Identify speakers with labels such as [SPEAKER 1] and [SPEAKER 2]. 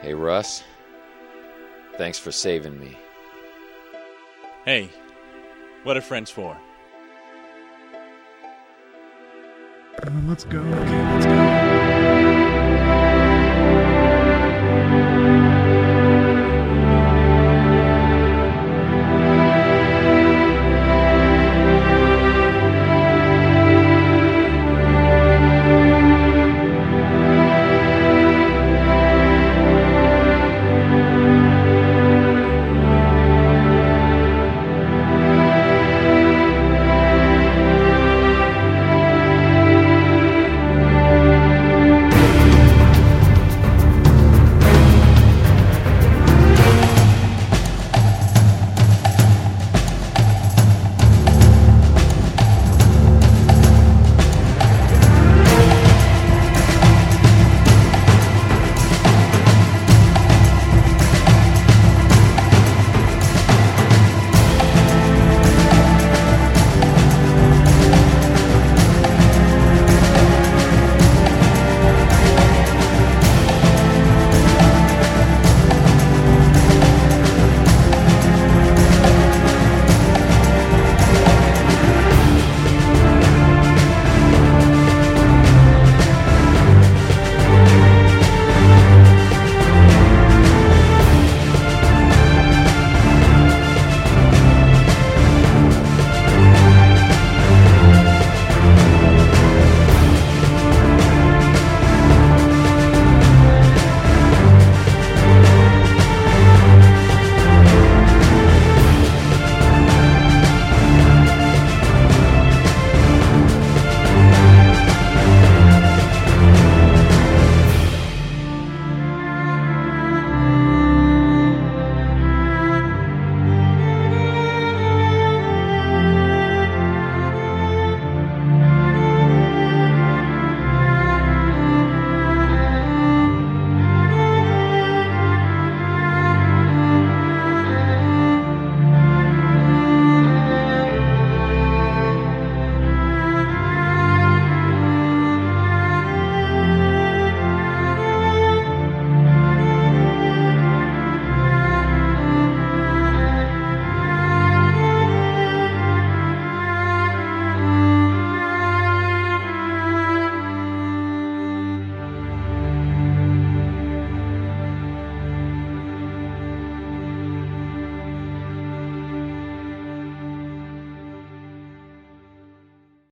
[SPEAKER 1] Hey, Russ. Thanks for saving me.
[SPEAKER 2] Hey, what are friends for?
[SPEAKER 3] Let's go. Okay, let's go.